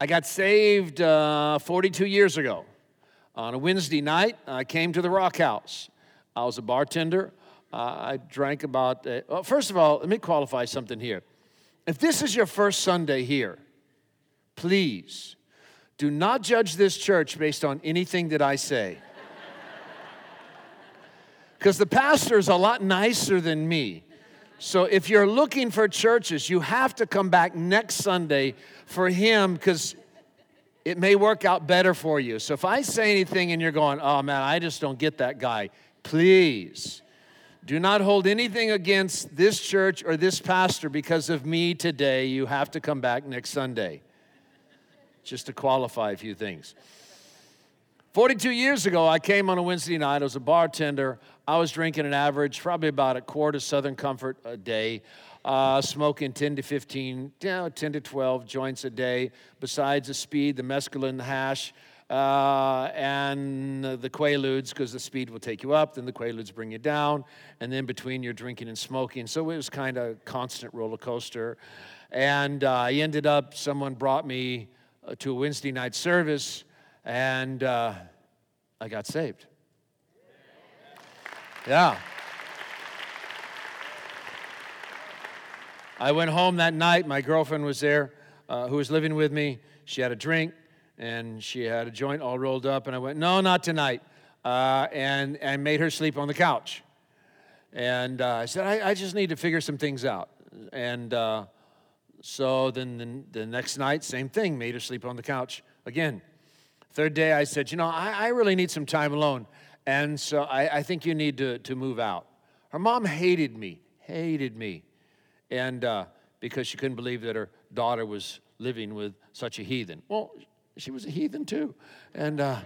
I got saved uh, 42 years ago. On a Wednesday night, I came to the Rock House. I was a bartender. Uh, I drank about, uh, well, first of all, let me qualify something here. If this is your first Sunday here, please do not judge this church based on anything that I say. Because the pastor is a lot nicer than me. So if you're looking for churches, you have to come back next Sunday for him because it may work out better for you. So if I say anything and you're going, oh man, I just don't get that guy, please do not hold anything against this church or this pastor because of me today. You have to come back next Sunday. Just to qualify a few things. 42 years ago, I came on a Wednesday night. I was a bartender. I was drinking an average, probably about a quart of Southern Comfort a day, uh, smoking 10 to 15, you know, 10 to 12 joints a day, besides the speed, the mescaline, the hash, uh, and the Quaaludes, because the speed will take you up, then the Quaaludes bring you down, and then between you're drinking and smoking. So it was kind of constant roller coaster. And uh, I ended up, someone brought me uh, to a Wednesday night service and uh, I got saved. Yeah. I went home that night. My girlfriend was there, uh, who was living with me. She had a drink and she had a joint all rolled up. And I went, No, not tonight. Uh, and, and made her sleep on the couch. And uh, I said, I, I, just need to figure some things out. And uh, so then the, the next night, same thing, made her sleep on the couch again. Third day, I said, You know, I, I really need some time alone. And so I, I, think you need to, to move out. Her mom hated me, hated me. And uh, because she couldn't believe that her daughter was living with such a heathen. Well, she was a heathen too. And, uh,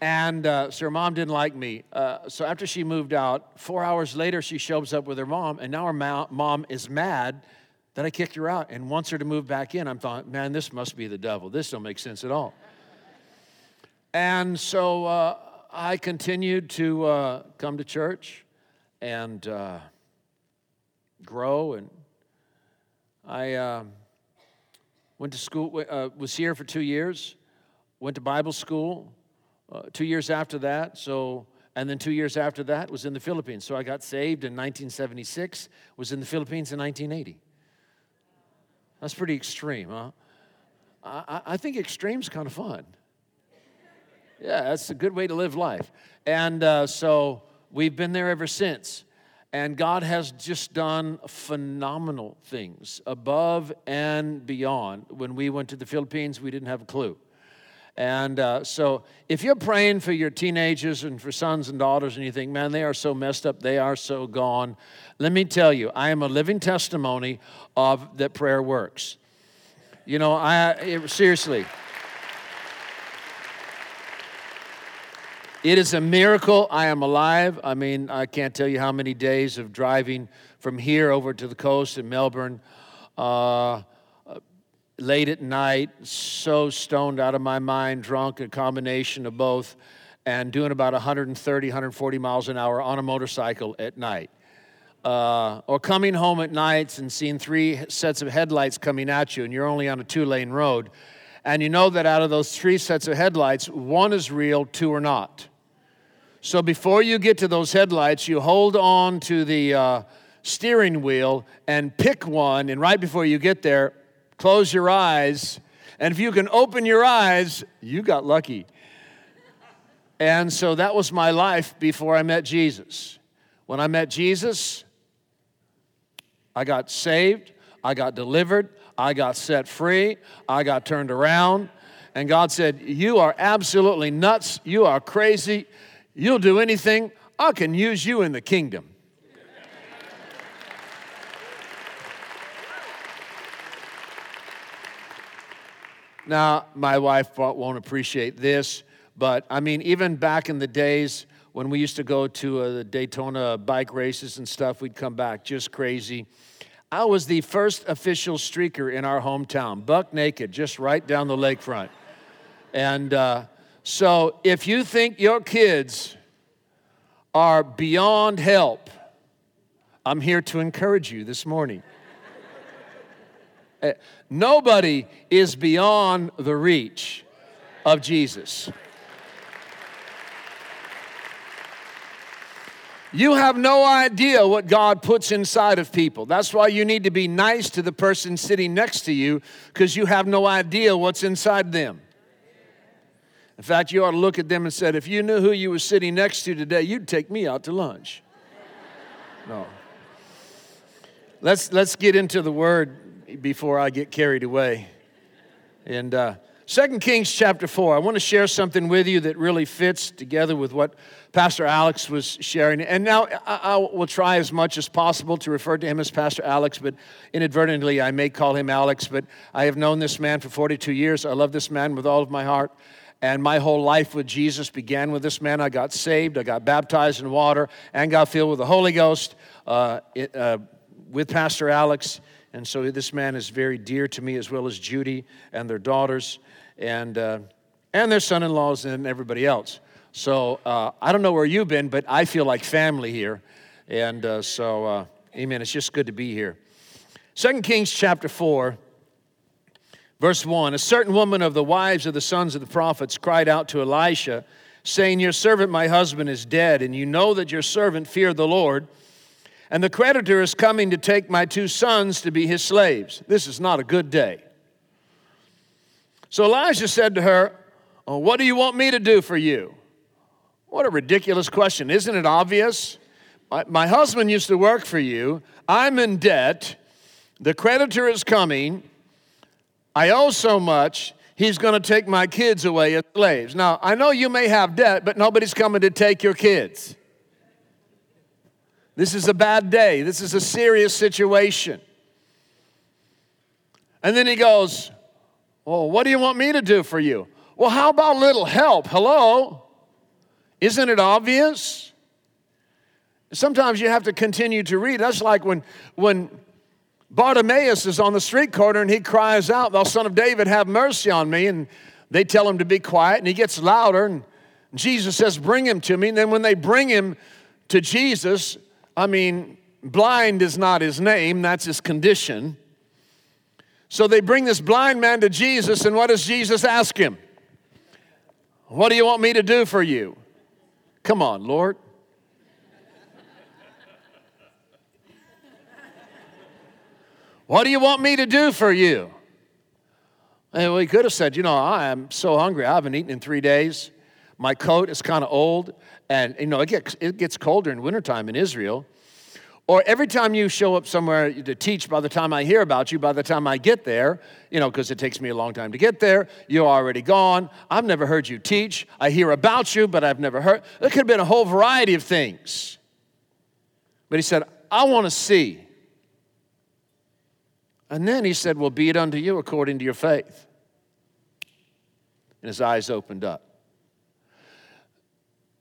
and uh, so her mom didn't like me. Uh, so after she moved out, four hours later, she shows up with her mom, and now her ma- mom is mad that I kicked her out and wants her to move back in. I'm thought, man, this must be the devil. This don't make sense at all. And so uh, I continued to uh, come to church and uh, grow. And I uh, went to school, uh, was here for two years, went to Bible school. Uh, two years after that, so and then two years after that was in the Philippines. So I got saved in 1976, was in the Philippines in 1980. That's pretty extreme, huh? I, I think extreme's kind of fun. Yeah, that's a good way to live life. And uh, so we've been there ever since. And God has just done phenomenal things above and beyond. When we went to the Philippines, we didn't have a clue. And uh, so, if you're praying for your teenagers and for sons and daughters, and you think, man, they are so messed up, they are so gone, let me tell you, I am a living testimony of that prayer works. You know, I seriously. It is a miracle I am alive. I mean, I can't tell you how many days of driving from here over to the coast in Melbourne, uh, late at night, so stoned out of my mind, drunk, a combination of both, and doing about 130, 140 miles an hour on a motorcycle at night. Uh, or coming home at nights and seeing three sets of headlights coming at you, and you're only on a two lane road and you know that out of those three sets of headlights, one is real, two are not. So before you get to those headlights, you hold on to the uh, steering wheel and pick one, and right before you get there, close your eyes. And if you can open your eyes, you got lucky. And so that was my life before I met Jesus. When I met Jesus, I got saved, I got delivered, I got set free, I got turned around, and God said, You are absolutely nuts, you are crazy, you'll do anything, I can use you in the kingdom. Now, my wife won't appreciate this, but I mean, even back in the days when we used to go to uh, the Daytona bike races and stuff, we'd come back just crazy. I was the first official streaker in our hometown, buck naked, just right down the lakefront. And uh, so if you think your kids are beyond help, I'm here to encourage you this morning. Uh, nobody is beyond the reach of Jesus. You have no idea what God puts inside of people. That's why you need to be nice to the person sitting next to you because you have no idea what's inside them. In fact, you ought to look at them and said, if you knew who you were sitting next to today, you'd take me out to lunch. No. Let's, let's get into the word before I get carried away. And uh, 2 Kings chapter 4, I want to share something with you that really fits together with what Pastor Alex was sharing. And now I, I, will try as much as possible to refer to him as Pastor Alex, but inadvertently I may call him Alex. But I have known this man for 42 years. I love this man with all of my heart. And my whole life with Jesus began with this man. I got saved, I got baptized in water, and got filled with the Holy Ghost uh, it, uh, with Pastor Alex. And so this man is very dear to me, as well as Judy and their daughters, and, uh, and their son in laws, and everybody else. So uh, I don't know where you've been, but I feel like family here. And uh, so, uh, amen. It's just good to be here. Second Kings chapter 4 Verse 1 A certain woman of the wives of the sons of the prophets cried out to Elisha, saying, Your servant, my husband, is dead, and you know that your servant feared the Lord. And the creditor is coming to take my two sons to be his slaves. This is not a good day. So Elijah said to her, oh, What do you want me to do for you? What a ridiculous question. Isn't it obvious? My, my husband used to work for you. I'm in debt. The creditor is coming. I owe so much, he's going to take my kids away as slaves. Now, I know you may have debt, but nobody's coming to take your kids. This is a bad day. This is a serious situation. And then he goes, Well, what do you want me to do for you? Well, how about little help? Hello? Isn't it obvious? Sometimes you have to continue to read. That's like when, when Bartimaeus is on the street corner and he cries out, Thou son of David, have mercy on me. And they tell him to be quiet, and he gets louder. And Jesus says, Bring him to me. And then when they bring him to Jesus, I mean, blind is not his name, that's his condition. So they bring this blind man to Jesus, and what does Jesus ask him? What do you want me to do for you? Come on, Lord. What do you want me to do for you? And we could have said, You know, I am so hungry. I haven't eaten in three days. My coat is kind of old. And, you know, it gets, it gets colder in wintertime in Israel. Or every time you show up somewhere to teach, by the time I hear about you, by the time I get there, you know, because it takes me a long time to get there, you're already gone. I've never heard you teach. I hear about you, but I've never heard. There could have been a whole variety of things. But he said, I want to see and then he said, Well, be it unto you according to your faith. And his eyes opened up.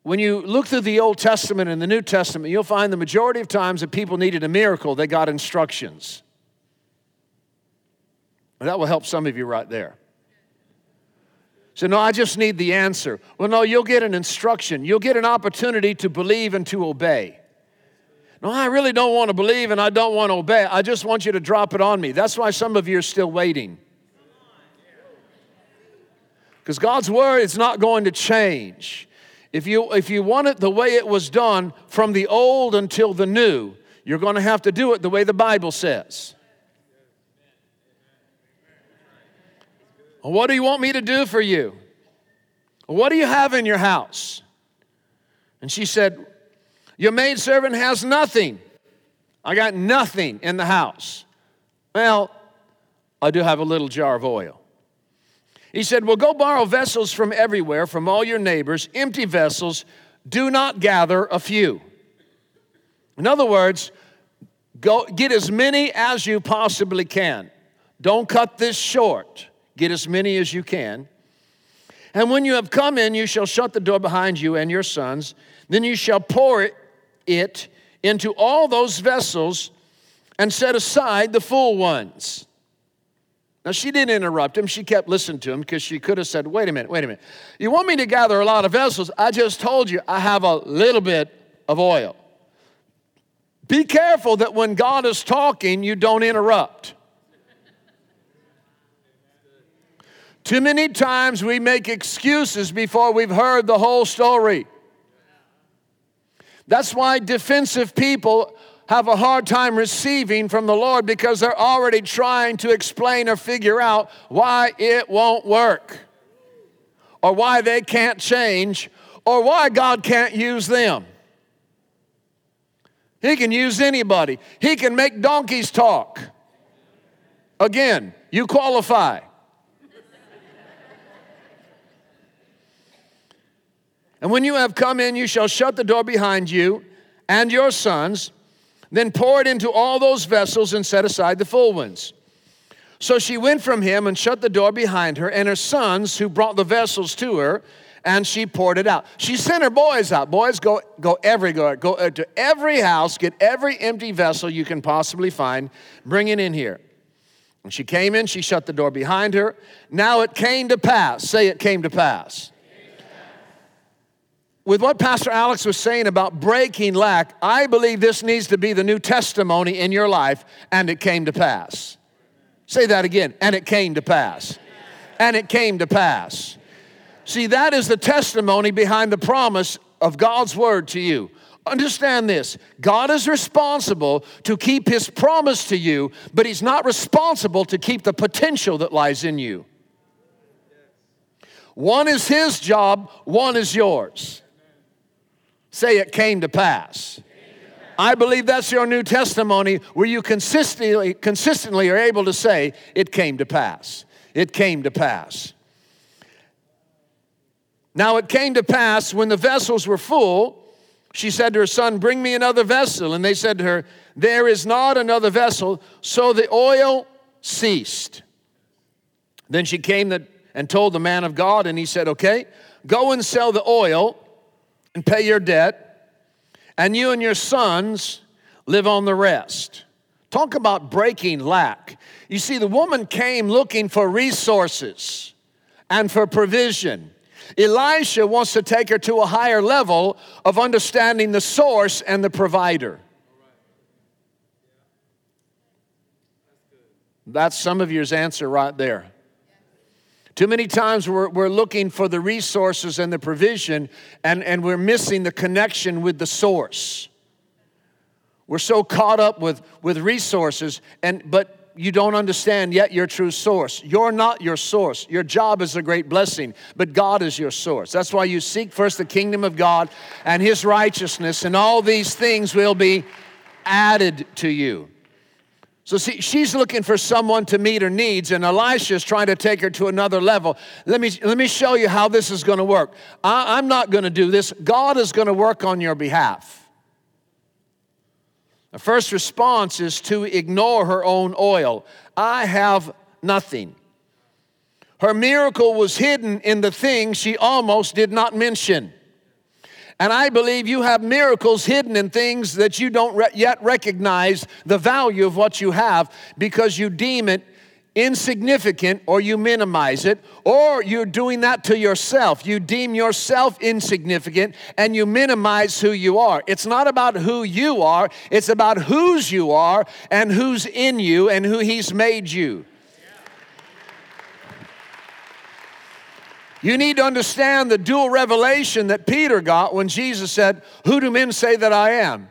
When you look through the Old Testament and the New Testament, you'll find the majority of times that people needed a miracle, they got instructions. That will help some of you right there. So, no, I just need the answer. Well, no, you'll get an instruction. You'll get an opportunity to believe and to obey. No, I really don't want to believe and I don't want to obey. I just want you to drop it on me. That's why some of you are still waiting. Because God's word is not going to change. If you, if you want it the way it was done from the old until the new, you're going to have to do it the way the Bible says. What do you want me to do for you? What do you have in your house? And she said, your maidservant has nothing. I got nothing in the house. Well, I do have a little jar of oil. He said, Well, go borrow vessels from everywhere, from all your neighbors, empty vessels. Do not gather a few. In other words, go get as many as you possibly can. Don't cut this short. Get as many as you can. And when you have come in, you shall shut the door behind you and your sons. Then you shall pour it it into all those vessels and set aside the full ones. Now, she didn't interrupt him. She kept listening to him because she could have said, Wait a minute, wait a minute. You want me to gather a lot of vessels? I just told you I have a little bit of oil. Be careful that when God is talking, you don't interrupt. Too many times we make excuses before we've heard the whole story. That's why defensive people have a hard time receiving from the Lord because they're already trying to explain or figure out why it won't work, or why they can't change, or why God can't use them. He can use anybody, He can make donkeys talk. Again, you qualify. And when you have come in, you shall shut the door behind you and your sons, then pour it into all those vessels and set aside the full ones. So she went from him and shut the door behind her, and her sons, who brought the vessels to her, and she poured it out. She sent her boys out. Boys, go, go everywhere. Go uh, to every house, get every empty vessel you can possibly find, bring it in here. And she came in, she shut the door behind her. Now it came to pass. Say it came to pass with what Pastor Alex was saying about breaking lack, I believe this needs to be the new testimony in your life, and it came to pass. Say that again, and it came to pass. And it came to pass. See, that is the testimony behind the promise of God's word to you. Understand this God is responsible to keep his promise to you, but he's not responsible to keep the potential that lies in you. One is his job, one is yours. Say it came to pass. I believe that's your new testimony where you consistently, consistently are able to say, It came to pass. It came to pass. Now it came to pass when the vessels were full, she said to her son, Bring me another vessel. And they said to her, There is not another vessel. So the oil ceased. Then she came and told the man of God, and he said, Okay, go and sell the oil and pay your debt, and you and your sons live on the rest. Talk about breaking lack. You see, the woman came looking for resources and for provision. Elisha wants to take her to a higher level of understanding the source and the provider. That's some of yours answer right there. Too many times we're, we're looking for the resources and the provision, and, and we're missing the connection with the source. We're so caught up with, with resources, and, but you don't understand yet your true source. You're not your source. Your job is a great blessing, but God is your source. That's why you seek first the kingdom of God and His righteousness, and all these things will be added to you. So see, she's looking for someone to meet her needs, and Elisha's trying to take her to another level. Let me, let me show you how this is going to work. I, I'm not going to do this. God is going to work on your behalf. The first response is to ignore her own oil. I have nothing. Her miracle was hidden in the thing she almost did not mention. And I believe you have miracles hidden in things that you don't re- yet recognize the value of what you have because you deem it insignificant or you minimize it, or you're doing that to yourself. You deem yourself insignificant and you minimize who you are. It's not about who you are, it's about whose you are and who's in you and who He's made you. You need to understand the dual revelation that Peter got when Jesus said, Who do men say that I am?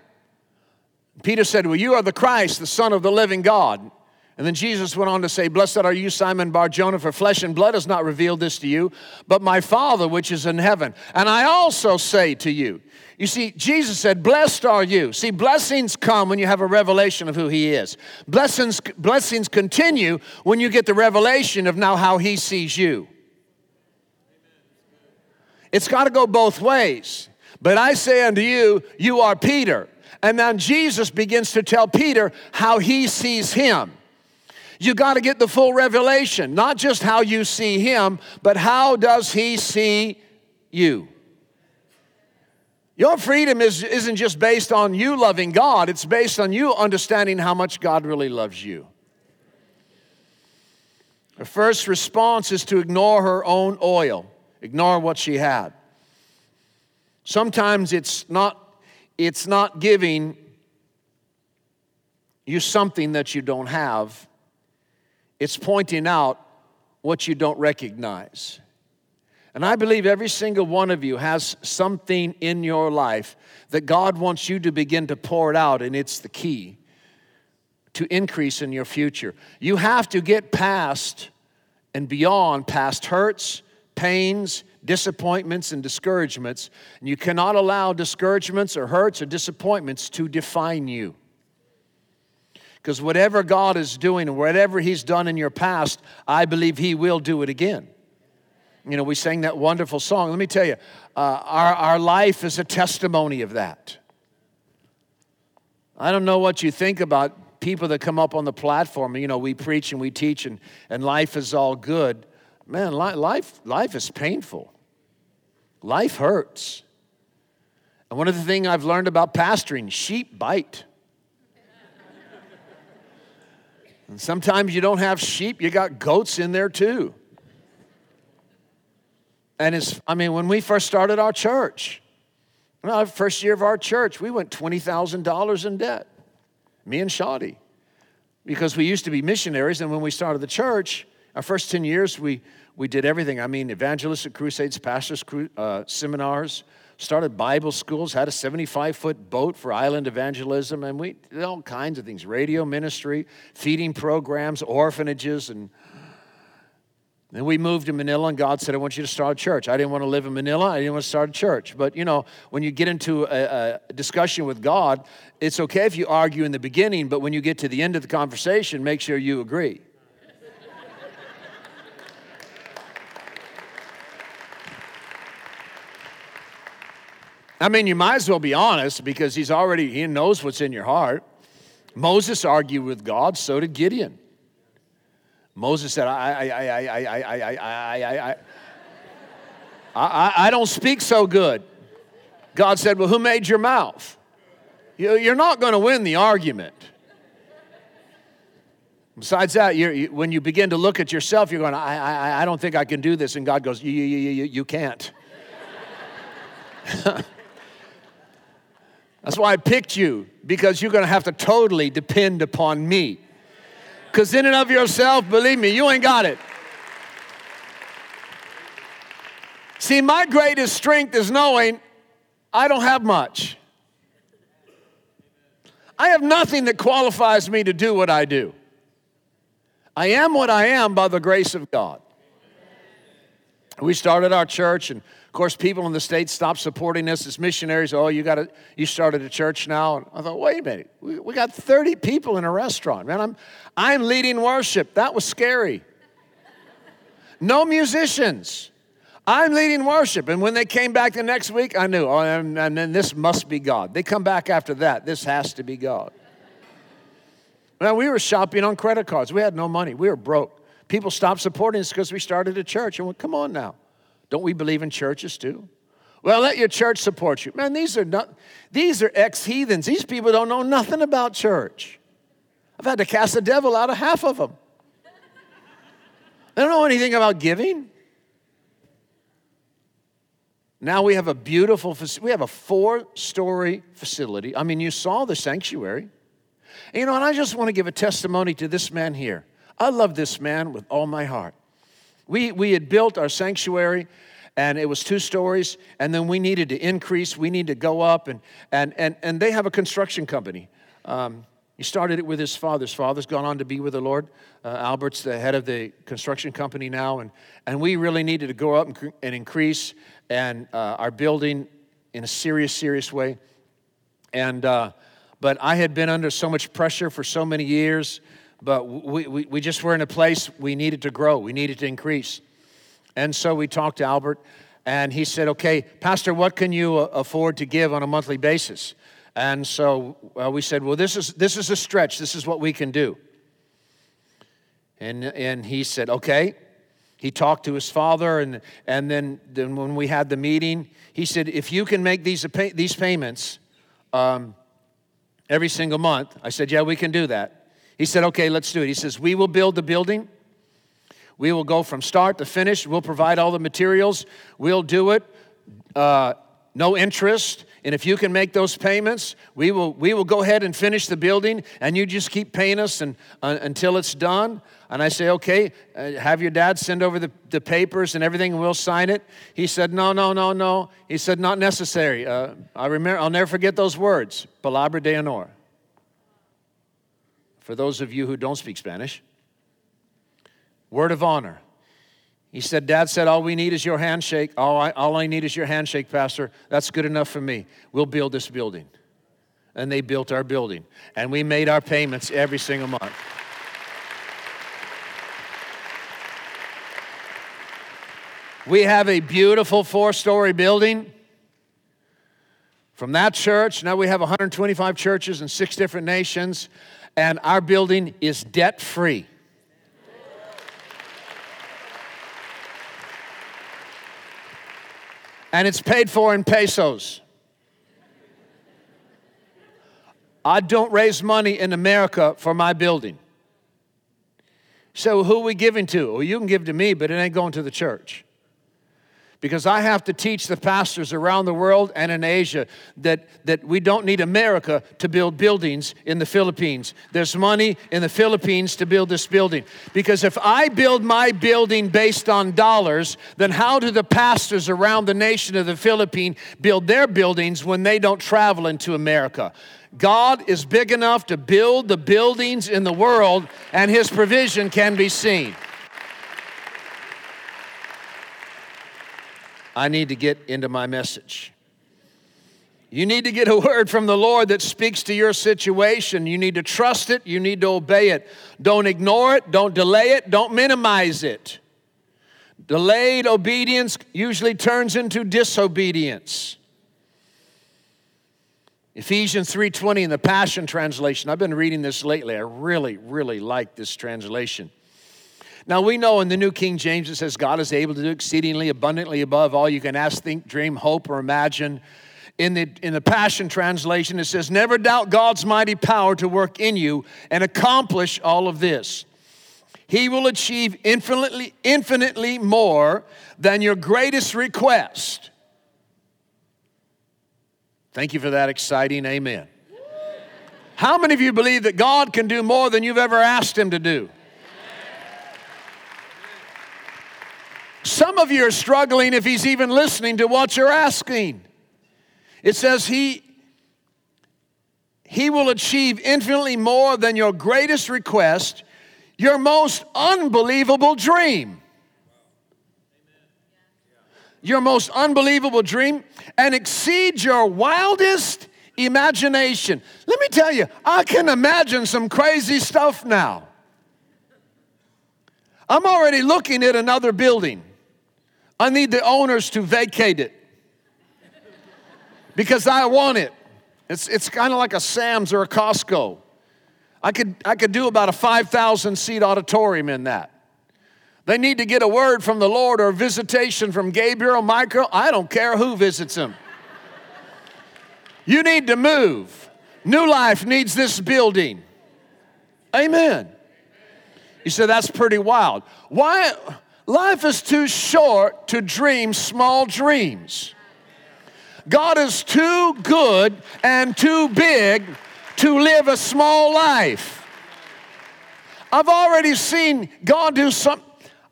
Peter said, Well, you are the Christ, the Son of the living God. And then Jesus went on to say, Blessed are you, Simon Bar Jonah, for flesh and blood has not revealed this to you, but my Father which is in heaven. And I also say to you, you see, Jesus said, Blessed are you. See, blessings come when you have a revelation of who He is. Blessings, blessings continue when you get the revelation of now how He sees you. It's got to go both ways. But I say unto you, you are Peter. And then Jesus begins to tell Peter how he sees him. You got to get the full revelation, not just how you see him, but how does he see you? Your freedom is, isn't just based on you loving God, it's based on you understanding how much God really loves you. Her first response is to ignore her own oil ignore what she had. Sometimes it's not, it's not giving you something that you don't have, it's pointing out what you don't recognize. And I believe every single one of you has something in your life that God wants you to begin to pour it out, and it's the key to increase in your future. You have to get past and beyond past hurts, pains, disappointments, and discouragements. And you cannot allow discouragements or hurts or disappointments to define you. Because whatever God is doing and whatever He's done in your past, I believe He will do it again. You know, we sang that wonderful song. Let me tell you, uh, our, our life is a testimony of that. I don't know what you think about people that come up on the platform. You know, we preach and we teach, and, and life is all good. Man, life, life is painful. Life hurts. And one of the things I've learned about pastoring sheep bite. and sometimes you don't have sheep, you got goats in there too. And it's, I mean, when we first started our church, well, first year of our church, we went $20,000 in debt, me and Shadi, because we used to be missionaries. And when we started the church, our first 10 years, we, we did everything. I mean, evangelistic crusades, pastors' cru- uh, seminars, started Bible schools, had a 75 foot boat for island evangelism, and we did all kinds of things radio ministry, feeding programs, orphanages, and then we moved to Manila, and God said, I want you to start a church. I didn't want to live in Manila. I didn't want to start a church. But, you know, when you get into a, a, discussion with God, it's okay if you argue in the beginning, but when you get to the end of the conversation, make sure you agree. I mean, you might as well be honest because he's already, he knows what's in your heart. Moses argued with God, so did Gideon. Moses said, I, I, I, I, I, I, I, I, I, I, I don't speak so good. God said, Well, who made your mouth? You're not going to win the argument. Besides that, you, when you begin to look at yourself, you're going, I, I, I don't think I can do this. And God goes, You, you, you, you can't. That's why I picked you, because you're to have to totally depend upon me. Because in and of yourself, believe me, you ain't got it. See, my greatest strength is knowing I don't have much. I have nothing that qualifies me to do what I do. I am what I am by the grace of God. We started our church, and course, people in the States stopped supporting us as missionaries. Oh, you got to, you started a church now. And I thought, wait a minute, we, we got 30 people in a restaurant. Man, I'm, I'm leading worship. That was scary. No musicians. I'm leading worship. And when they came back the next week, I knew, oh, and, and then this must be God. They come back after that. This has to be God. Now, we were shopping on credit cards. We had no money. We were broke. People stopped supporting us because we started a church. And went, come on now. Don't we believe in churches too? Well, let your church support you. Man, these are not these are ex-heathens. These people don't know nothing about church. I've had to cast the devil out of half of them. They don't know anything about giving. Now we have a beautiful we have a four-story facility. I mean, you saw the sanctuary. And, you know, and I just want to give a testimony to this man here. I love this man with all my heart. We, we had built our sanctuary and it was two stories and then we needed to increase we need to go up and, and, and, and they have a construction company. Um, he started it with his father. His father's gone on to be with the lord. Uh, albert's the head of the construction company now and, and we really needed to go up and, and increase and uh, our building in a serious serious way. And uh, but i had been under so much pressure for so many years but we, we, we just were in a place we needed to grow, we needed to increase. And so we talked to Albert, and he said, Okay, Pastor, what can you uh, afford to give on a monthly basis? And so uh, we said, Well, this is, this is a stretch, this is what we can do. And, and he said, Okay. He talked to his father, and, and then, then when we had the meeting, he said, If you can make these, these payments um, every single month, I said, Yeah, we can do that. He said, okay, let's do it. He says, we will build the building. We will go from start to finish. We'll provide all the materials. We'll do it. Uh, no interest. And if you can make those payments, we will, we will go ahead and finish the building, and you just keep paying us and, uh, until it's done. And I say, okay, uh, have your dad send over the, the papers and everything, and we'll sign it. He said, no, no, no, no. He said, not necessary. Uh, I remember, I'll never forget those words, palabra de honor. For those of you who don't speak Spanish, word of honor. He said, Dad said, all we need is your handshake. All I, all I need is your handshake, Pastor. That's good enough for me. We'll build this building. And they built our building. And we made our payments every single month. We have a beautiful four story building. From that church, now we have 125 churches in six different nations, and our building is debt free. And it's paid for in pesos. I don't raise money in America for my building. So, who are we giving to? Well, you can give to me, but it ain't going to the church because I have to teach the pastors around the world and in Asia that, that we don't need America to build buildings in the Philippines. There's money in the Philippines to build this building. Because if I build my building based on dollars, then how do the pastors around the nation of the Philippines build their buildings when they don't travel into America? God is big enough to build the buildings in the world, and His provision can be seen. I need to get into my message. You need to get a word from the Lord that speaks to your situation. You need to trust it, you need to obey it. Don't ignore it, don't delay it, don't minimize it. Delayed obedience usually turns into disobedience. Ephesians 3:20 in the Passion translation. I've been reading this lately. I really really like this translation. Now we know in the New King James it says God is able to do exceedingly abundantly above all you can ask, think, dream, hope, or imagine. In the, in the Passion Translation, it says, Never doubt God's mighty power to work in you and accomplish all of this. He will achieve infinitely, infinitely more than your greatest request. Thank you for that exciting amen. How many of you believe that God can do more than you've ever asked Him to do? Some of you are struggling if he's even listening to what you're asking. It says he he will achieve infinitely more than your greatest request, your most unbelievable dream. Your most unbelievable dream and exceed your wildest imagination. Let me tell you, I can imagine some crazy stuff now. I'm already looking at another building. I need the owners to vacate it because I want it. It's, it's kind of like a Sam's or a Costco. I could, I could do about a 5,000 seat auditorium in that. They need to get a word from the Lord or a visitation from Gabriel, Michael. I don't care who visits them. You need to move. New Life needs this building. Amen. You said that's pretty wild. Why? Life is too short to dream small dreams. God is too good and too big to live a small life. I've already seen God do some.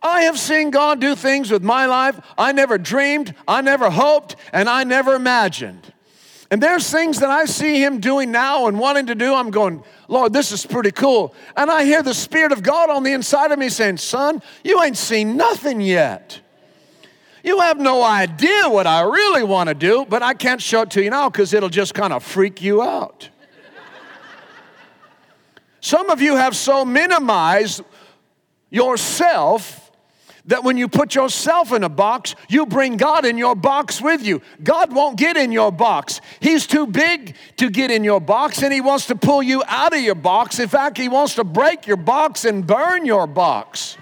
I have seen God do things with my life I never dreamed, I never hoped, and I never imagined. And there's things that I see Him doing now and wanting to do. I'm going, Lord, this is pretty cool. And I hear the Spirit of God on the inside of me saying, Son, you ain't seen nothing yet. You have no idea what I really want to do, but I can't show it to you now because it'll just kind of freak you out. Some of you have so minimized yourself that when you put yourself in a box, you bring God in your box with you. God won't get in your box. He's too big to get in your box, and He wants to pull you out of your box. In fact, He wants to break your box and burn your box.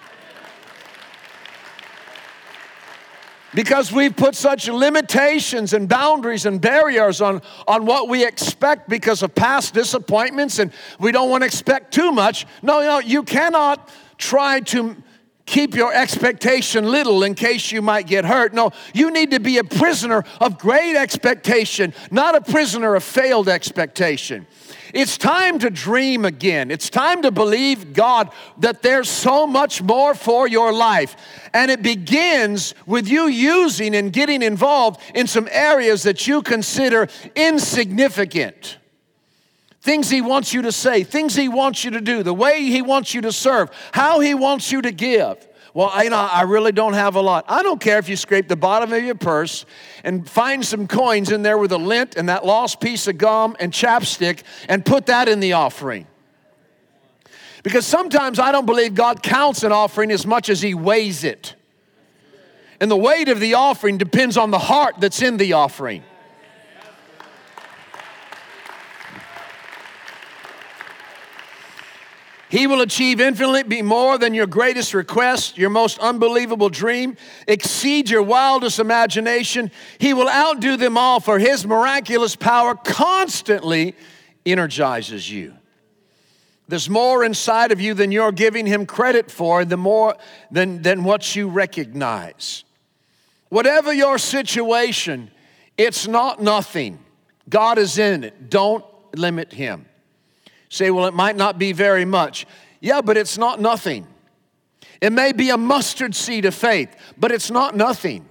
Because we've put such limitations and boundaries and barriers on, on what we expect because of past disappointments, and we don't want to expect too much. No, no, you cannot try to keep your expectation little in case you might get hurt. No, you need to be a prisoner of great expectation, not a prisoner of failed expectation. It's time to dream again. It's time to believe God that there's so much more for your life. And it begins with you using and getting involved in some areas that you consider insignificant. Things He wants you to say, things He wants you to do, the way He wants you to serve, how He wants you to give. Well, you know, I really don't have a lot. I don't care if you scrape the bottom of your purse and find some coins in there with a lint and that lost piece of gum and chapstick and put that in the offering. Because sometimes I don't believe God counts an offering as much as He weighs it. And the weight of the offering depends on the heart that's in the offering. He will achieve infinitely be more than your greatest request, your most unbelievable dream, exceed your wildest imagination. He will outdo them all, for His miraculous power constantly energizes you. There's more inside of you than you're giving Him credit for, the more than, than what you recognize. Whatever your situation, it's not nothing. God is in it. Don't limit Him. Say, well, it might not be very much. Yeah, but it's not nothing. It may be a mustard seed of faith, but it's not nothing.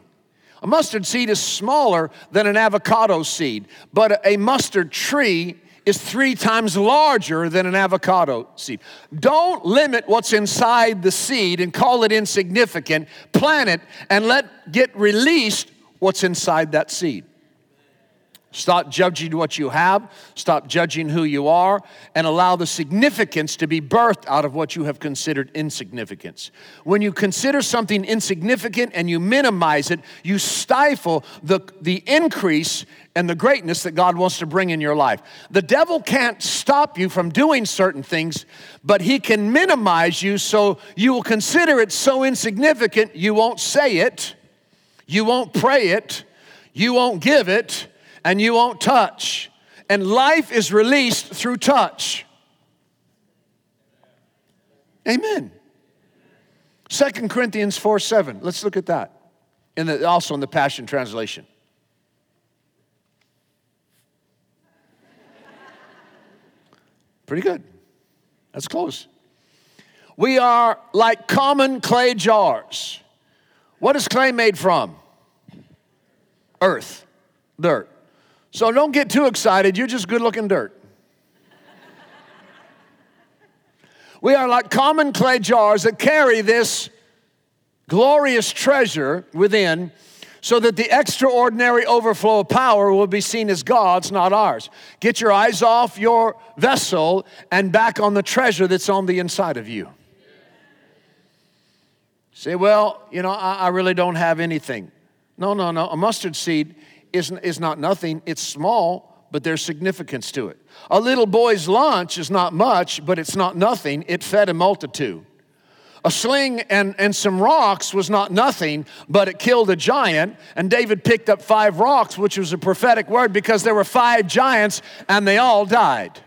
A mustard seed is smaller than an avocado seed, but a mustard tree is three times larger than an avocado seed. Don't limit what's inside the seed and call it insignificant. Plant it and let get released what's inside that seed. Stop judging what you have, stop judging who you are, and allow the significance to be birthed out of what you have considered insignificance. When you consider something insignificant and you minimize it, you stifle the, the increase and the greatness that God wants to bring in your life. The devil can't stop you from doing certain things, but he can minimize you so you will consider it so insignificant you won't say it, you won't pray it, you won't give it and you won't touch. And life is released through touch. Amen. Second Corinthians 4 7. Let's look at that. In the, also in the Passion Translation. Pretty good. That's close. We are like common clay jars. What is clay made from? Earth, dirt. So don't get too excited. You're just good looking dirt. we are like common clay jars that carry this glorious treasure within so that the extraordinary overflow of power will be seen as God's, not ours. Get your eyes off your vessel and back on the treasure that's on the inside of you. Say, well, you know, I, I really don't have anything. No, no, no. A mustard seed is, is not nothing, it's small, but there's significance to it. A little boy's lunch is not much, but it's not nothing, it fed a multitude. A sling and, and some rocks was not nothing, but it killed a giant. And David picked up five rocks, which was a prophetic word because there were five giants and they all died.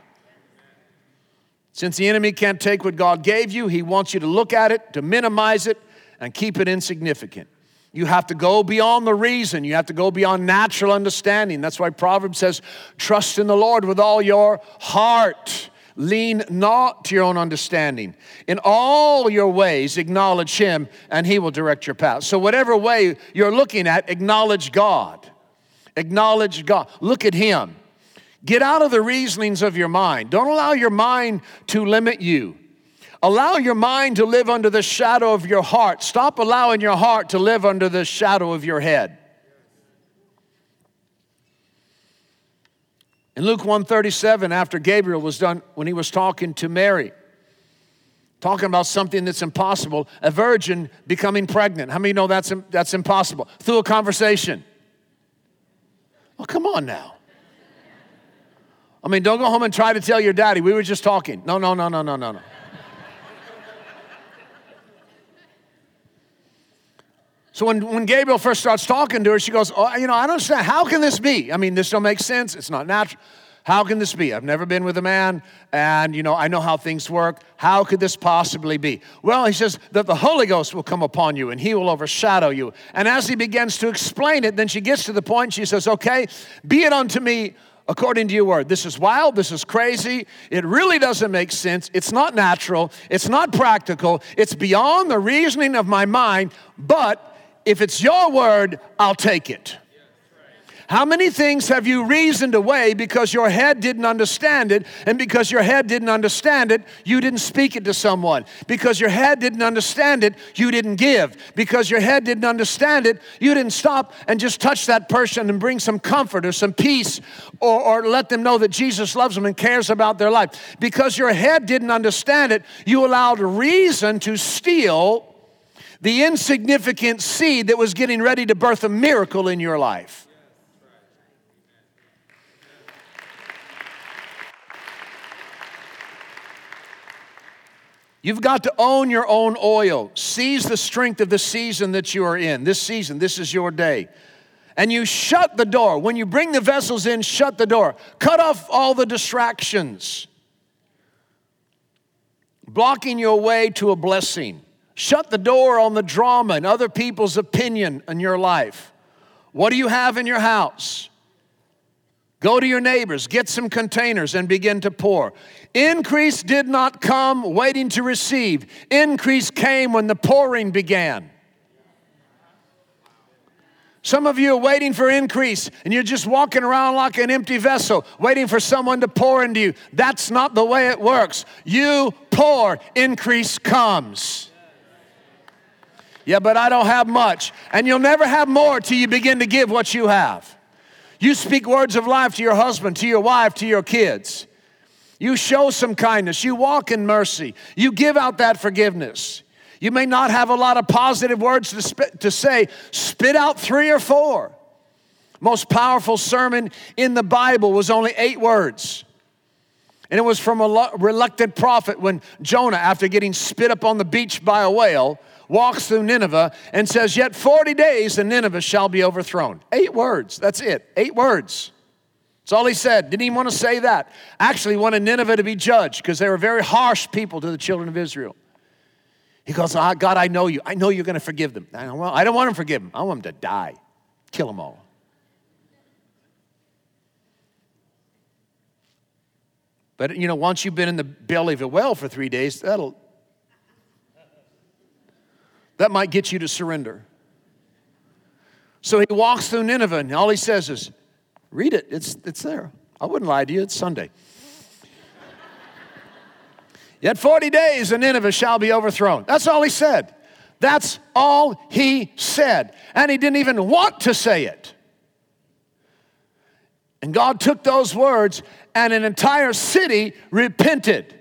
Since the enemy can't take what God gave you, he wants you to look at it, to minimize it, and keep it insignificant. You have to go beyond the reason. You have to go beyond natural understanding. That's why Proverbs says, Trust in the Lord with all your heart. Lean not to your own understanding. In all your ways, acknowledge Him, and He will direct your path. So, whatever way you're looking at, acknowledge God. Acknowledge God. Look at Him. Get out of the reasonings of your mind. Don't allow your mind to limit you. Allow your mind to live under the shadow of your heart. Stop allowing your heart to live under the shadow of your head. In Luke 137, after Gabriel was done, when he was talking to Mary, talking about something that's impossible, a virgin becoming pregnant. How many know that's, that's impossible? Through a conversation. Oh, come on now. I mean, don't go home and try to tell your daddy, we were just talking. No, no, no, no, no, no, no. So when, when Gabriel first starts talking to her, she goes, oh, you know, I don't understand. How can this be? I mean, this don't make sense. It's not natural. How can this be? I've never been with a man, and you know, I know how things work. How could this possibly be? Well, he says that the Holy Ghost will come upon you and he will overshadow you. And as he begins to explain it, then she gets to the point, she says, Okay, be it unto me according to your word. This is wild, this is crazy. It really doesn't make sense. It's not natural, it's not practical, it's beyond the reasoning of my mind, but if it's your word, I'll take it. How many things have you reasoned away because your head didn't understand it? And because your head didn't understand it, you didn't speak it to someone. Because your head didn't understand it, you didn't give. Because your head didn't understand it, you didn't stop and just touch that person and bring some comfort or some peace or, or let them know that Jesus loves them and cares about their life. Because your head didn't understand it, you allowed reason to steal the insignificant seed that was getting ready to birth a miracle in your life. You've got to own your own oil. Seize the strength of the season that you are in. This season, this is your day. And you shut the door. When you bring the vessels in, shut the door. Cut off all the distractions, blocking your way to a blessing. Shut the door on the drama and other people's opinion in your life. What do you have in your house? Go to your neighbors, get some containers, and begin to pour. Increase did not come waiting to receive, increase came when the pouring began. Some of you are waiting for increase and you're just walking around like an empty vessel, waiting for someone to pour into you. That's not the way it works. You pour, increase comes. Yeah, but I don't have much. And you'll never have more till you begin to give what you have. You speak words of life to your husband, to your wife, to your kids. You show some kindness. You walk in mercy. You give out that forgiveness. You may not have a lot of positive words to, sp- to say, spit out three or four. Most powerful sermon in the Bible was only eight words. And it was from a reluctant prophet when Jonah, after getting spit up on the beach by a whale, walks through Nineveh and says, Yet 40 days and Nineveh shall be overthrown. Eight words. That's it. Eight words. That's all he said. Didn't even want to say that. Actually, wanted Nineveh to be judged because they were very harsh people to the children of Israel. He goes, oh, God, I know you. I know you're going to forgive them. I don't, want, I don't want to forgive them. I want them to die. Kill them all. But, you know, once you've been in the belly of a well for three days, that'll, that might get you to surrender. So he walks through Nineveh, and all he says is, Read it, it's, it's there. I wouldn't lie to you, it's Sunday. Yet 40 days, and Nineveh shall be overthrown. That's all he said. That's all he said. And he didn't even want to say it. And God took those words, and an entire city repented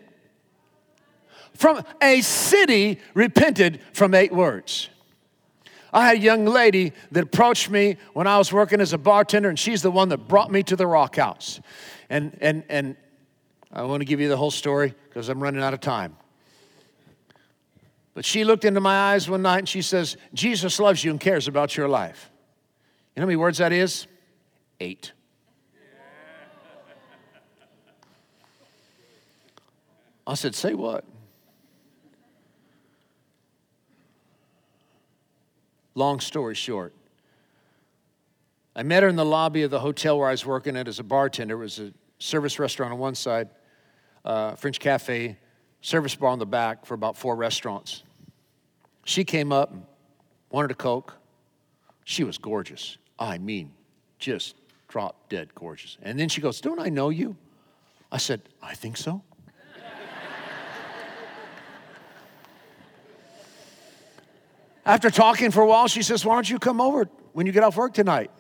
from a city repented from eight words. I had a young lady that approached me when I was working as a bartender, and she's the one that brought me to the Rock House. And, and, and I want to give you the whole story because I'm running out of time. But she looked into my eyes one night and she says, Jesus loves you and cares about your life. You know how many words that is? Eight. I said, Say what? Long story short, I met her in the lobby of the hotel where I was working at as a bartender. It was a service restaurant on one side, uh, French cafe, service bar on the back for about four restaurants. She came up wanted a Coke. She was gorgeous. I mean, just drop dead gorgeous. And then she goes, Don't I know you? I said, I think so. After talking for a while, she says, Why don't you come over when you get off work tonight?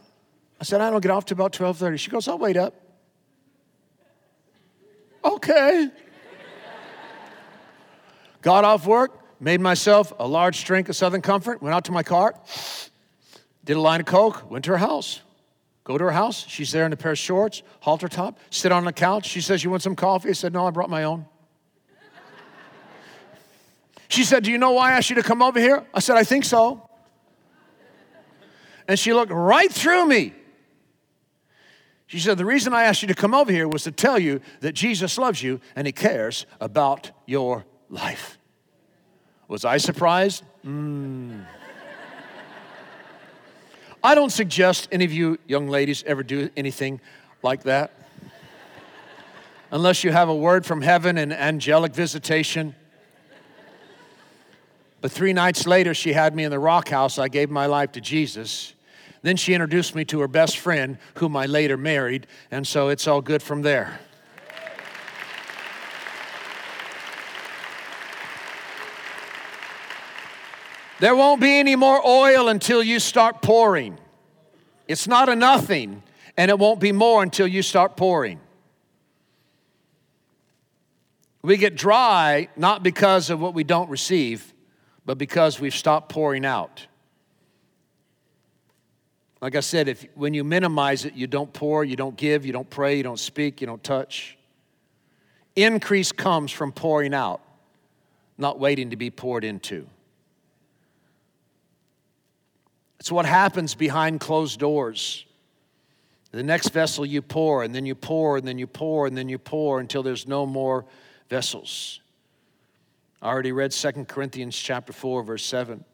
I said, I don't get off till about 12:30. She goes, I'll wait up. Okay. Got off work, made myself a large drink of Southern Comfort, went out to my car, did a line of Coke, went to her house. Go to her house. She's there in a pair of shorts, halter top, sit on the couch. She says, You want some coffee? I said, No, I brought my own. She said, Do you know why I asked you to come over here? I said, I think so. And she looked right through me. She said, The reason I asked you to come over here was to tell you that Jesus loves you and he cares about your life. Was I surprised? Mm. I don't suggest any of you young ladies ever do anything like that. Unless you have a word from heaven and angelic visitation. But three nights later, she had me in the rock house. I gave my life to Jesus. Then she introduced me to her best friend, whom I later married, and so it's all good from there. There won't be any more oil until you start pouring. It's not a nothing, and it won't be more until you start pouring. We get dry not because of what we don't receive, but because we've stopped pouring out. Like I said, if when you minimize it, you don't pour, you don't give, you don't pray, you don't speak, you don't touch. Increase comes from pouring out, not waiting to be poured into. It's what happens behind closed doors. The next vessel you pour, and then you pour, and then you pour, and then you pour until there's no more vessels. I already read 2 Corinthians chapter 4, verse 7.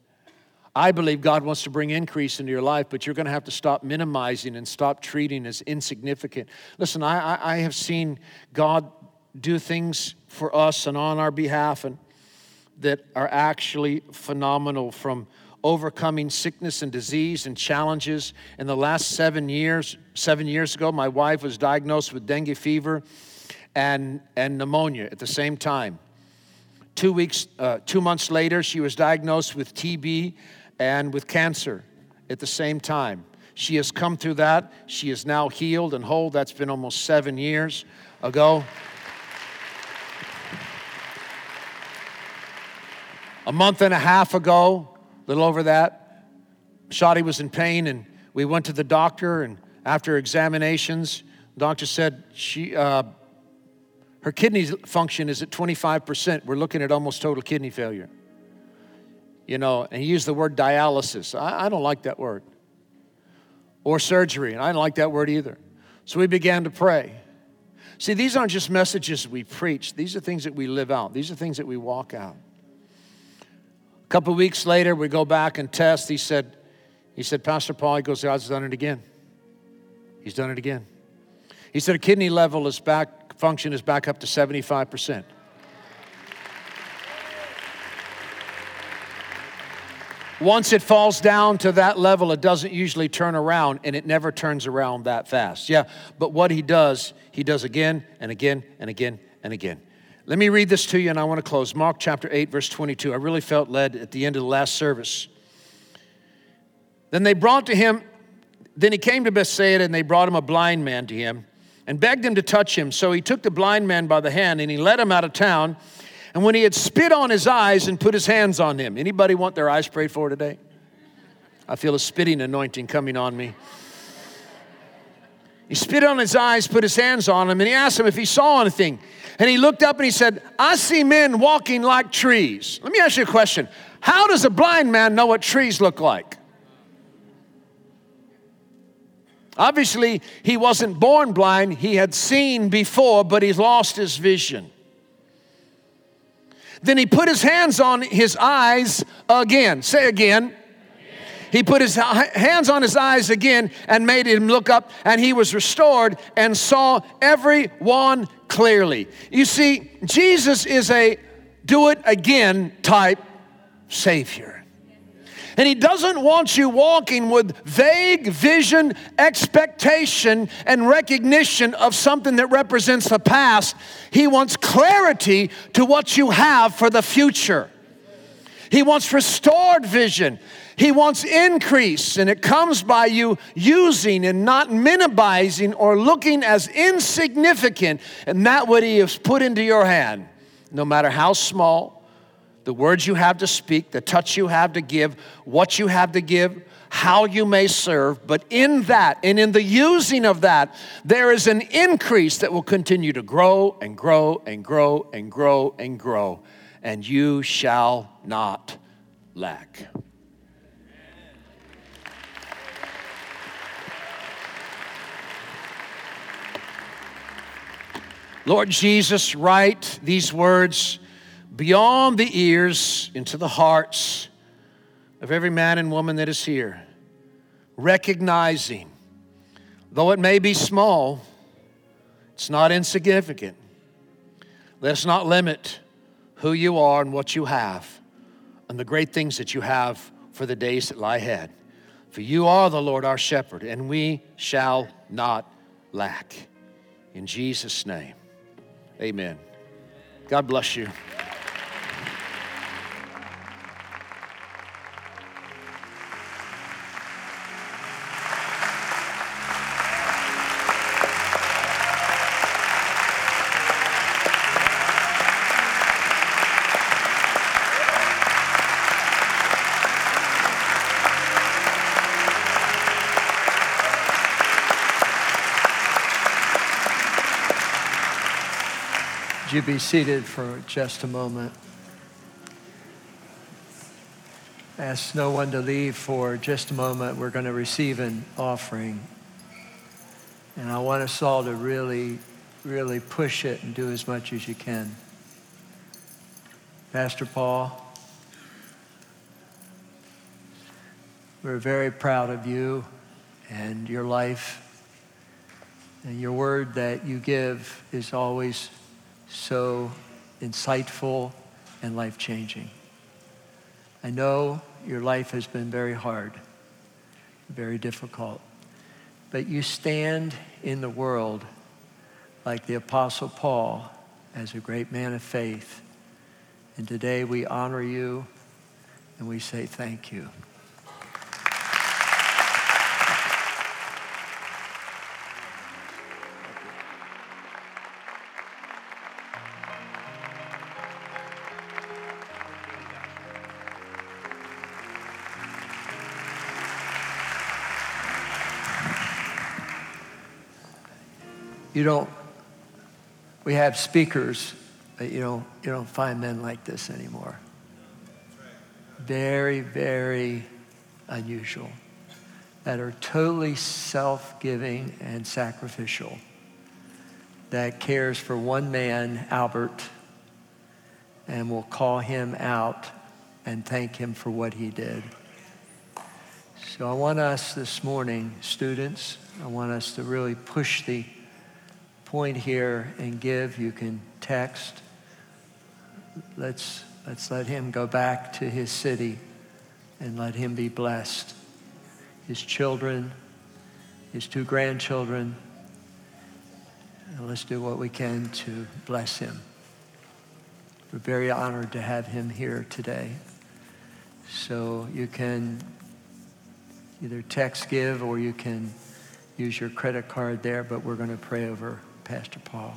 I believe God wants to bring increase into your life, but you're going to have to stop minimizing and stop treating as insignificant. Listen, I, I, I have seen God do things for us and on our behalf and that are actually phenomenal from overcoming sickness and disease and challenges. In the last seven years, seven years ago, my wife was diagnosed with dengue fever and, and pneumonia at the same time. Two weeks, uh, two months later, she was diagnosed with TB and with cancer at the same time. She has come through that. She is now healed and whole. That's been almost seven years ago. A month and a half ago, a little over that, Shadi was in pain, and we went to the doctor. And after examinations, the doctor said she, uh, her kidney function is at 25%. We're looking at almost total kidney failure you know, and he used the word dialysis. I, I don't like that word. Or surgery, and I don't like that word either. So we began to pray. See, these aren't just messages we preach, these are things that we live out, these are things that we walk out. A couple weeks later, we go back and test. He said, he said, Pastor Paul, he goes, God's done it again. He's done it again. He said a kidney level is back, function is back up to 75%. Once it falls down to that level, it doesn't usually turn around, and it never turns around that fast. Yeah, but what he does, he does again and again and again and again. Let me read this to you, and I want to close. Mark chapter 8, verse 22. I really felt led at the end of the last service. Then they brought to him, then he came to Bethsaida, and they brought him a blind man to him and begged him to touch him. So he took the blind man by the hand, and he led him out of town and when he had spit on his eyes and put his hands on him, anybody want their eyes prayed for today? I feel a spitting anointing coming on me. He spit on his eyes, put his hands on him, and he asked him if he saw anything. And he looked up and he said, I see men walking like trees. Let me ask you a question. How does a blind man know what trees look like? Obviously, he wasn't born blind, he had seen before, but he's lost his vision. Then he put his hands on his eyes again. Say again. He put his hands on his eyes again and made him look up, and he was restored and saw everyone clearly. You see, Jesus is a do it again type Savior. And He doesn't want you walking with vague vision, expectation, and recognition of something that represents the past. He wants clarity to what you have for the future. He wants restored vision. He wants increase, and it comes by you using and not minimizing or looking as insignificant, and that what He has put into your hand, no matter how small, the words you have to speak, the touch you have to give, what you have to give, how you may serve. But in that and in the using of that, there is an increase that will continue to grow and grow and grow and grow and grow, and you shall not lack. Lord Jesus, write these words beyond the ears into the hearts of every man and woman that is here, recognizing, though it may be small, it's not insignificant. Let us not limit who you are and what you have and the great things that you have for the days that lie ahead. For you are the Lord our shepherd, and we shall not lack. In Jesus' name, amen. God bless you. You be seated for just a moment? Ask no one to leave for just a moment. We're going to receive an offering. And I want us all to really, really push it and do as much as you can. Pastor Paul, we're very proud of you and your life. And your word that you give is always so insightful and life changing. I know your life has been very hard, very difficult, but you stand in the world like the Apostle Paul as a great man of faith. And today we honor you and we say thank you. You don't, we have speakers, but you don't, you don't find men like this anymore. Very, very unusual. That are totally self giving and sacrificial. That cares for one man, Albert, and will call him out and thank him for what he did. So I want us this morning, students, I want us to really push the point here and give. You can text. Let's, let's let him go back to his city and let him be blessed. His children, his two grandchildren. And let's do what we can to bless him. We're very honored to have him here today. So you can either text give or you can use your credit card there, but we're going to pray over Pastor Paul.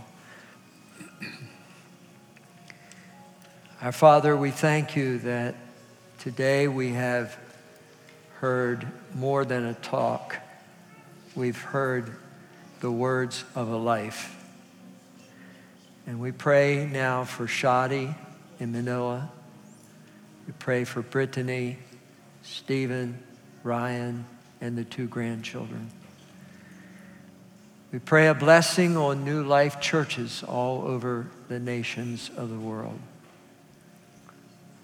Our Father, we thank you that today we have heard more than a talk. We've heard the words of a life. And we pray now for Shadi in Manila. We pray for Brittany, Stephen, Ryan, and the two grandchildren. We pray a blessing on New Life churches all over the nations of the world.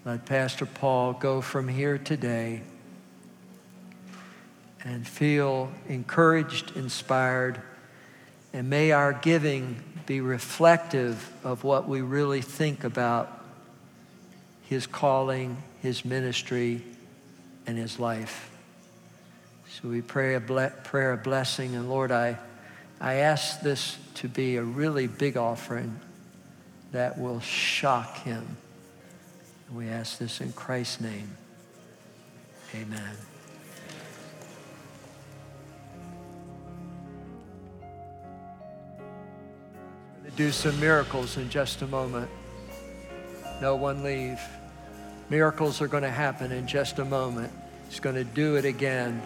Let Pastor Paul go from here today and feel encouraged, inspired, and may our giving be reflective of what we really think about his calling, his ministry, and his life. So we pray a ble- prayer of blessing, and Lord, I I ask this to be a really big offering that will shock him. We ask this in Christ's name. Amen. to do some miracles in just a moment. No one leave. Miracles are going to happen in just a moment. He's going to do it again.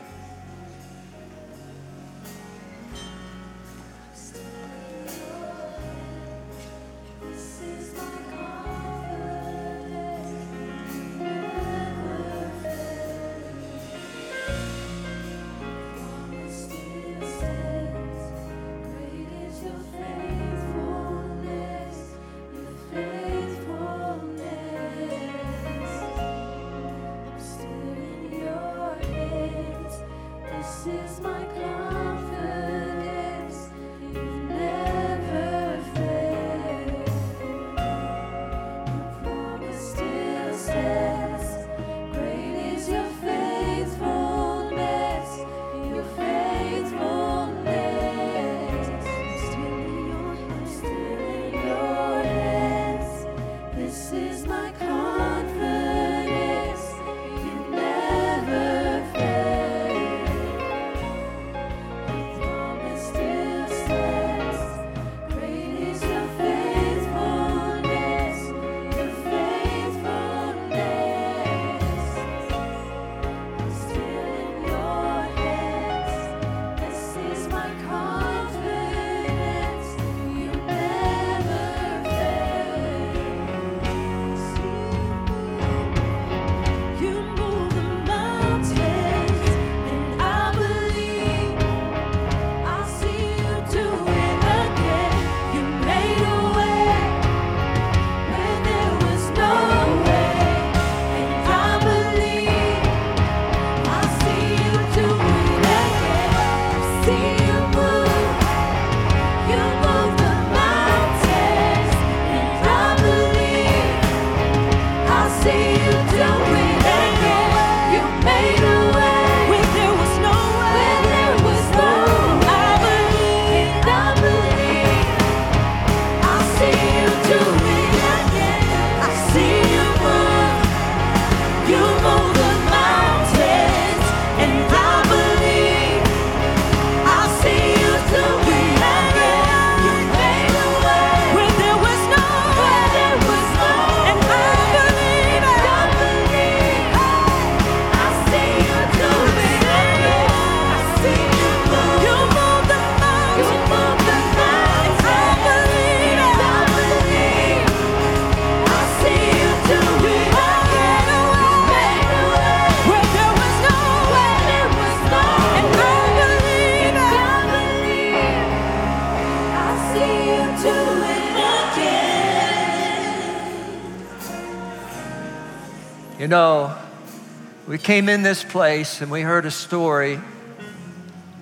Came in this place and we heard a story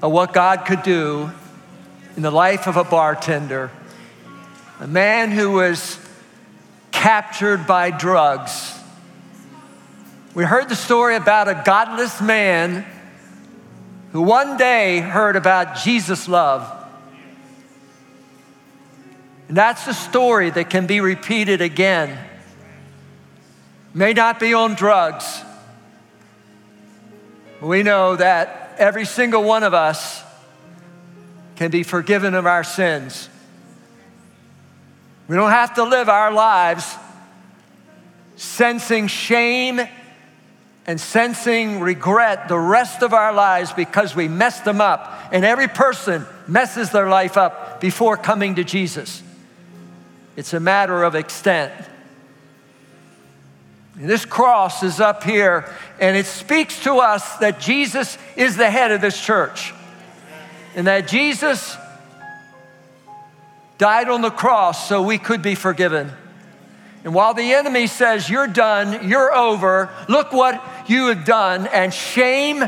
of what God could do in the life of a bartender, a man who was captured by drugs. We heard the story about a godless man who one day heard about Jesus' love. And that's the story that can be repeated again may not be on drugs. We know that every single one of us can be forgiven of our sins. We don't have to live our lives sensing shame and sensing regret the rest of our lives because we messed them up. And every person messes their life up before coming to Jesus. It's a matter of extent. This cross is up here, and it speaks to us that Jesus is the head of this church. And that Jesus died on the cross so we could be forgiven. And while the enemy says, You're done, you're over, look what you have done, and shame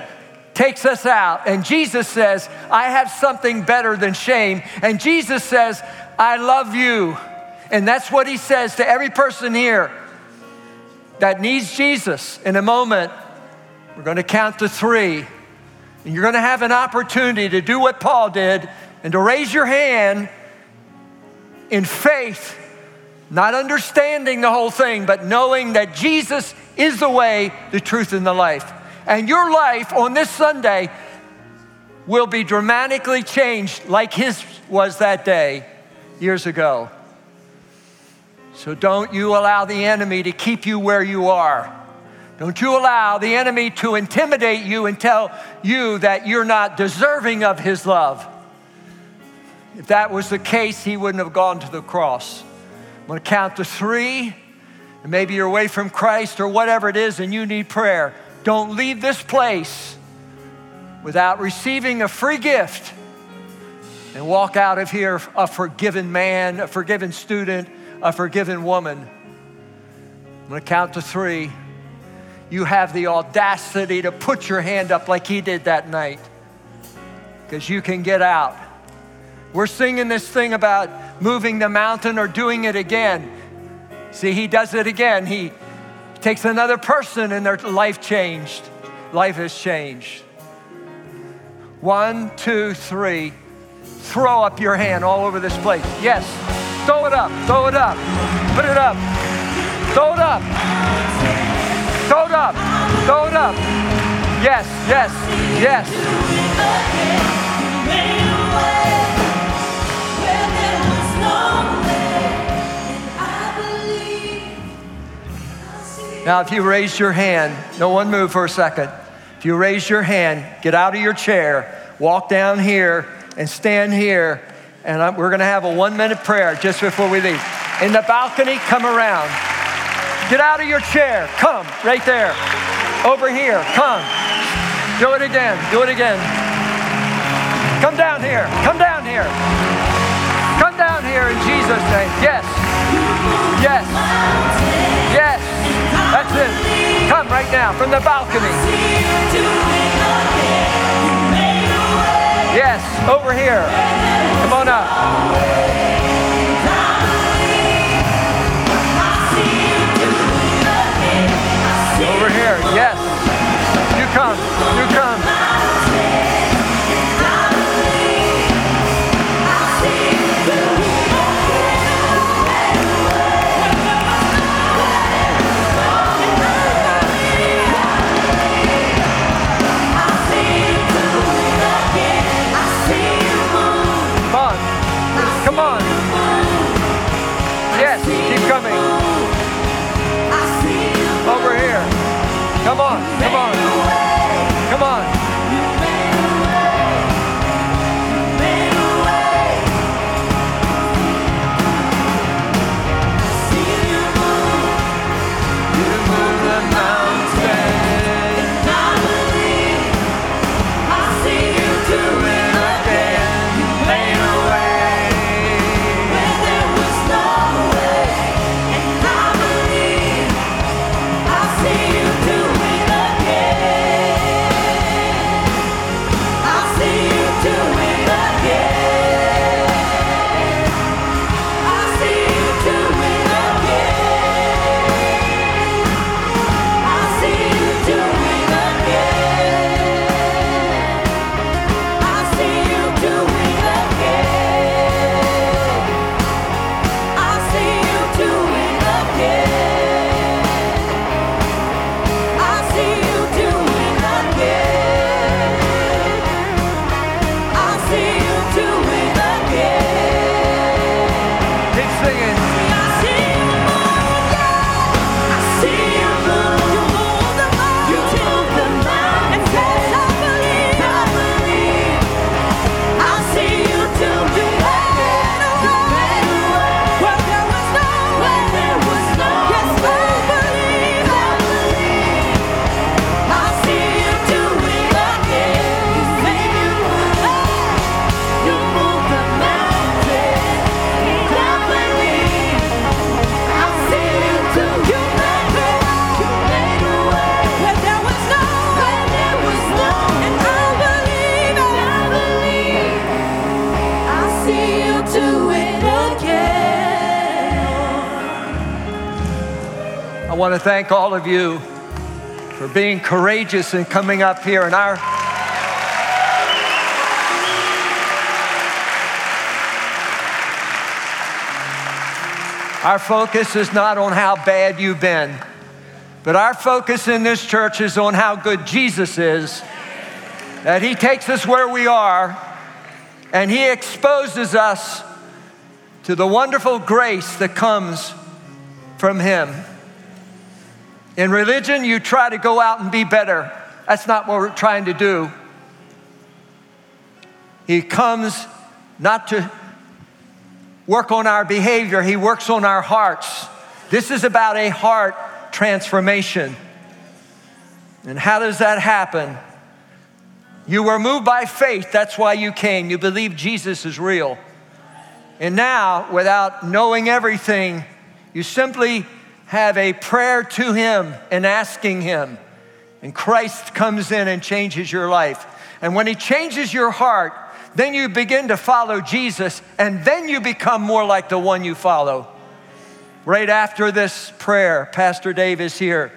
takes us out. And Jesus says, I have something better than shame. And Jesus says, I love you. And that's what he says to every person here that needs Jesus in a moment, we're going to count to three. And you're going to have an opportunity to do what Paul did and to raise your hand in faith, not understanding the whole thing, but knowing that Jesus is the way, the truth, and the life. And your life on this Sunday will be dramatically changed like his was that day years ago. So don't you allow the enemy to keep you where you are. Don't you allow the enemy to intimidate you and tell you that you're not deserving of his love. If that was the case, he wouldn't have gone to the cross. I'm going to count to three, and maybe you're away from Christ or whatever it is, and you need prayer. Don't leave this place without receiving a free gift and walk out of here a forgiven man, a forgiven student a forgiven woman. I'm going to count to three. You have the audacity to put your hand up like he did that night because you can get out. We're singing this thing about moving the mountain or doing it again. See, he does it again. He takes another person and their life changed. Life has changed. One, two, three. Throw up your hand all over this place. Yes. Throw it up. Throw it up. Put it up. Throw it up. Throw it up. Throw it up. Yes, yes, yes. Now, if you raise your hand, no one move for a second. If you raise your hand, get out of your chair, walk down here, and stand here and I'm, we're going to have a one minute prayer just before we leave. In the balcony, come around. Get out of your chair. Come right there. Over here. Come. Do it again. Do it again. Come down here. Come down here. Come down here in Jesus' name. Yes. Yes. Yes. That's it. Come right now from the balcony. Yes, over here. Come on up. Thank all of you for being courageous and coming up here. And our Our focus is not on how bad you've been, but our focus in this church is on how good Jesus is. That He takes us where we are and He exposes us to the wonderful grace that comes from Him. In religion, you try to go out and be better. That's not what we're trying to do. He comes not to work on our behavior, He works on our hearts. This is about a heart transformation. And how does that happen? You were moved by faith, that's why you came. You believe Jesus is real. And now, without knowing everything, you simply have a prayer to Him and asking Him. And Christ comes in and changes your life. And when He changes your heart, then you begin to follow Jesus, and then you become more like the one you follow. Right after this prayer, Pastor Dave is here,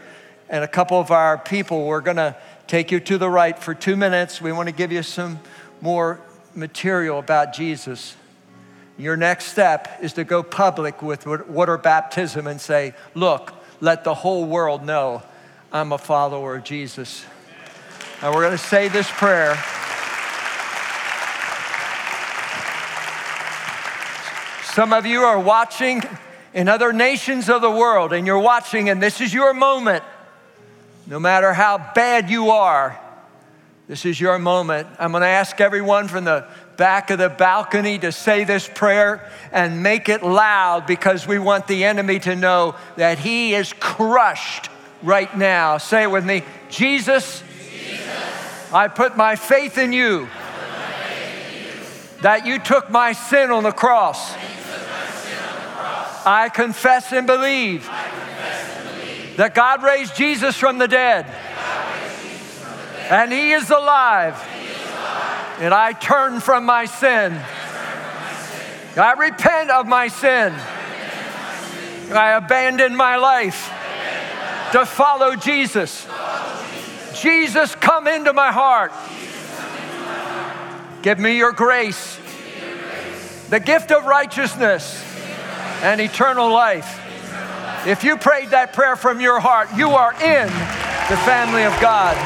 and a couple of our people, we're to take you to the right for two minutes. We want to give you some more material about Jesus. Your next step is to go public with water baptism and say, Look, let the whole world know I'm a follower of Jesus. And we're going to say this prayer. Some of you are watching in other nations of the world, and you're watching, and this is your moment. No matter how bad you are, this is your moment. I'm going to ask everyone from the back of the balcony to say this prayer and make it loud because we want the enemy to know that he is crushed right now. Say it with me Jesus, Jesus I put my faith in you, that you took my sin on the cross. I confess and believe, that God raised Jesus from the dead, from the dead and. He is alive. And I turn from my sin. I repent of my sin. I abandon my life to follow Jesus. Jesus, come into my heart. Give me your grace, the gift of righteousness and eternal life. If you prayed that prayer from your heart, you are in the family of God.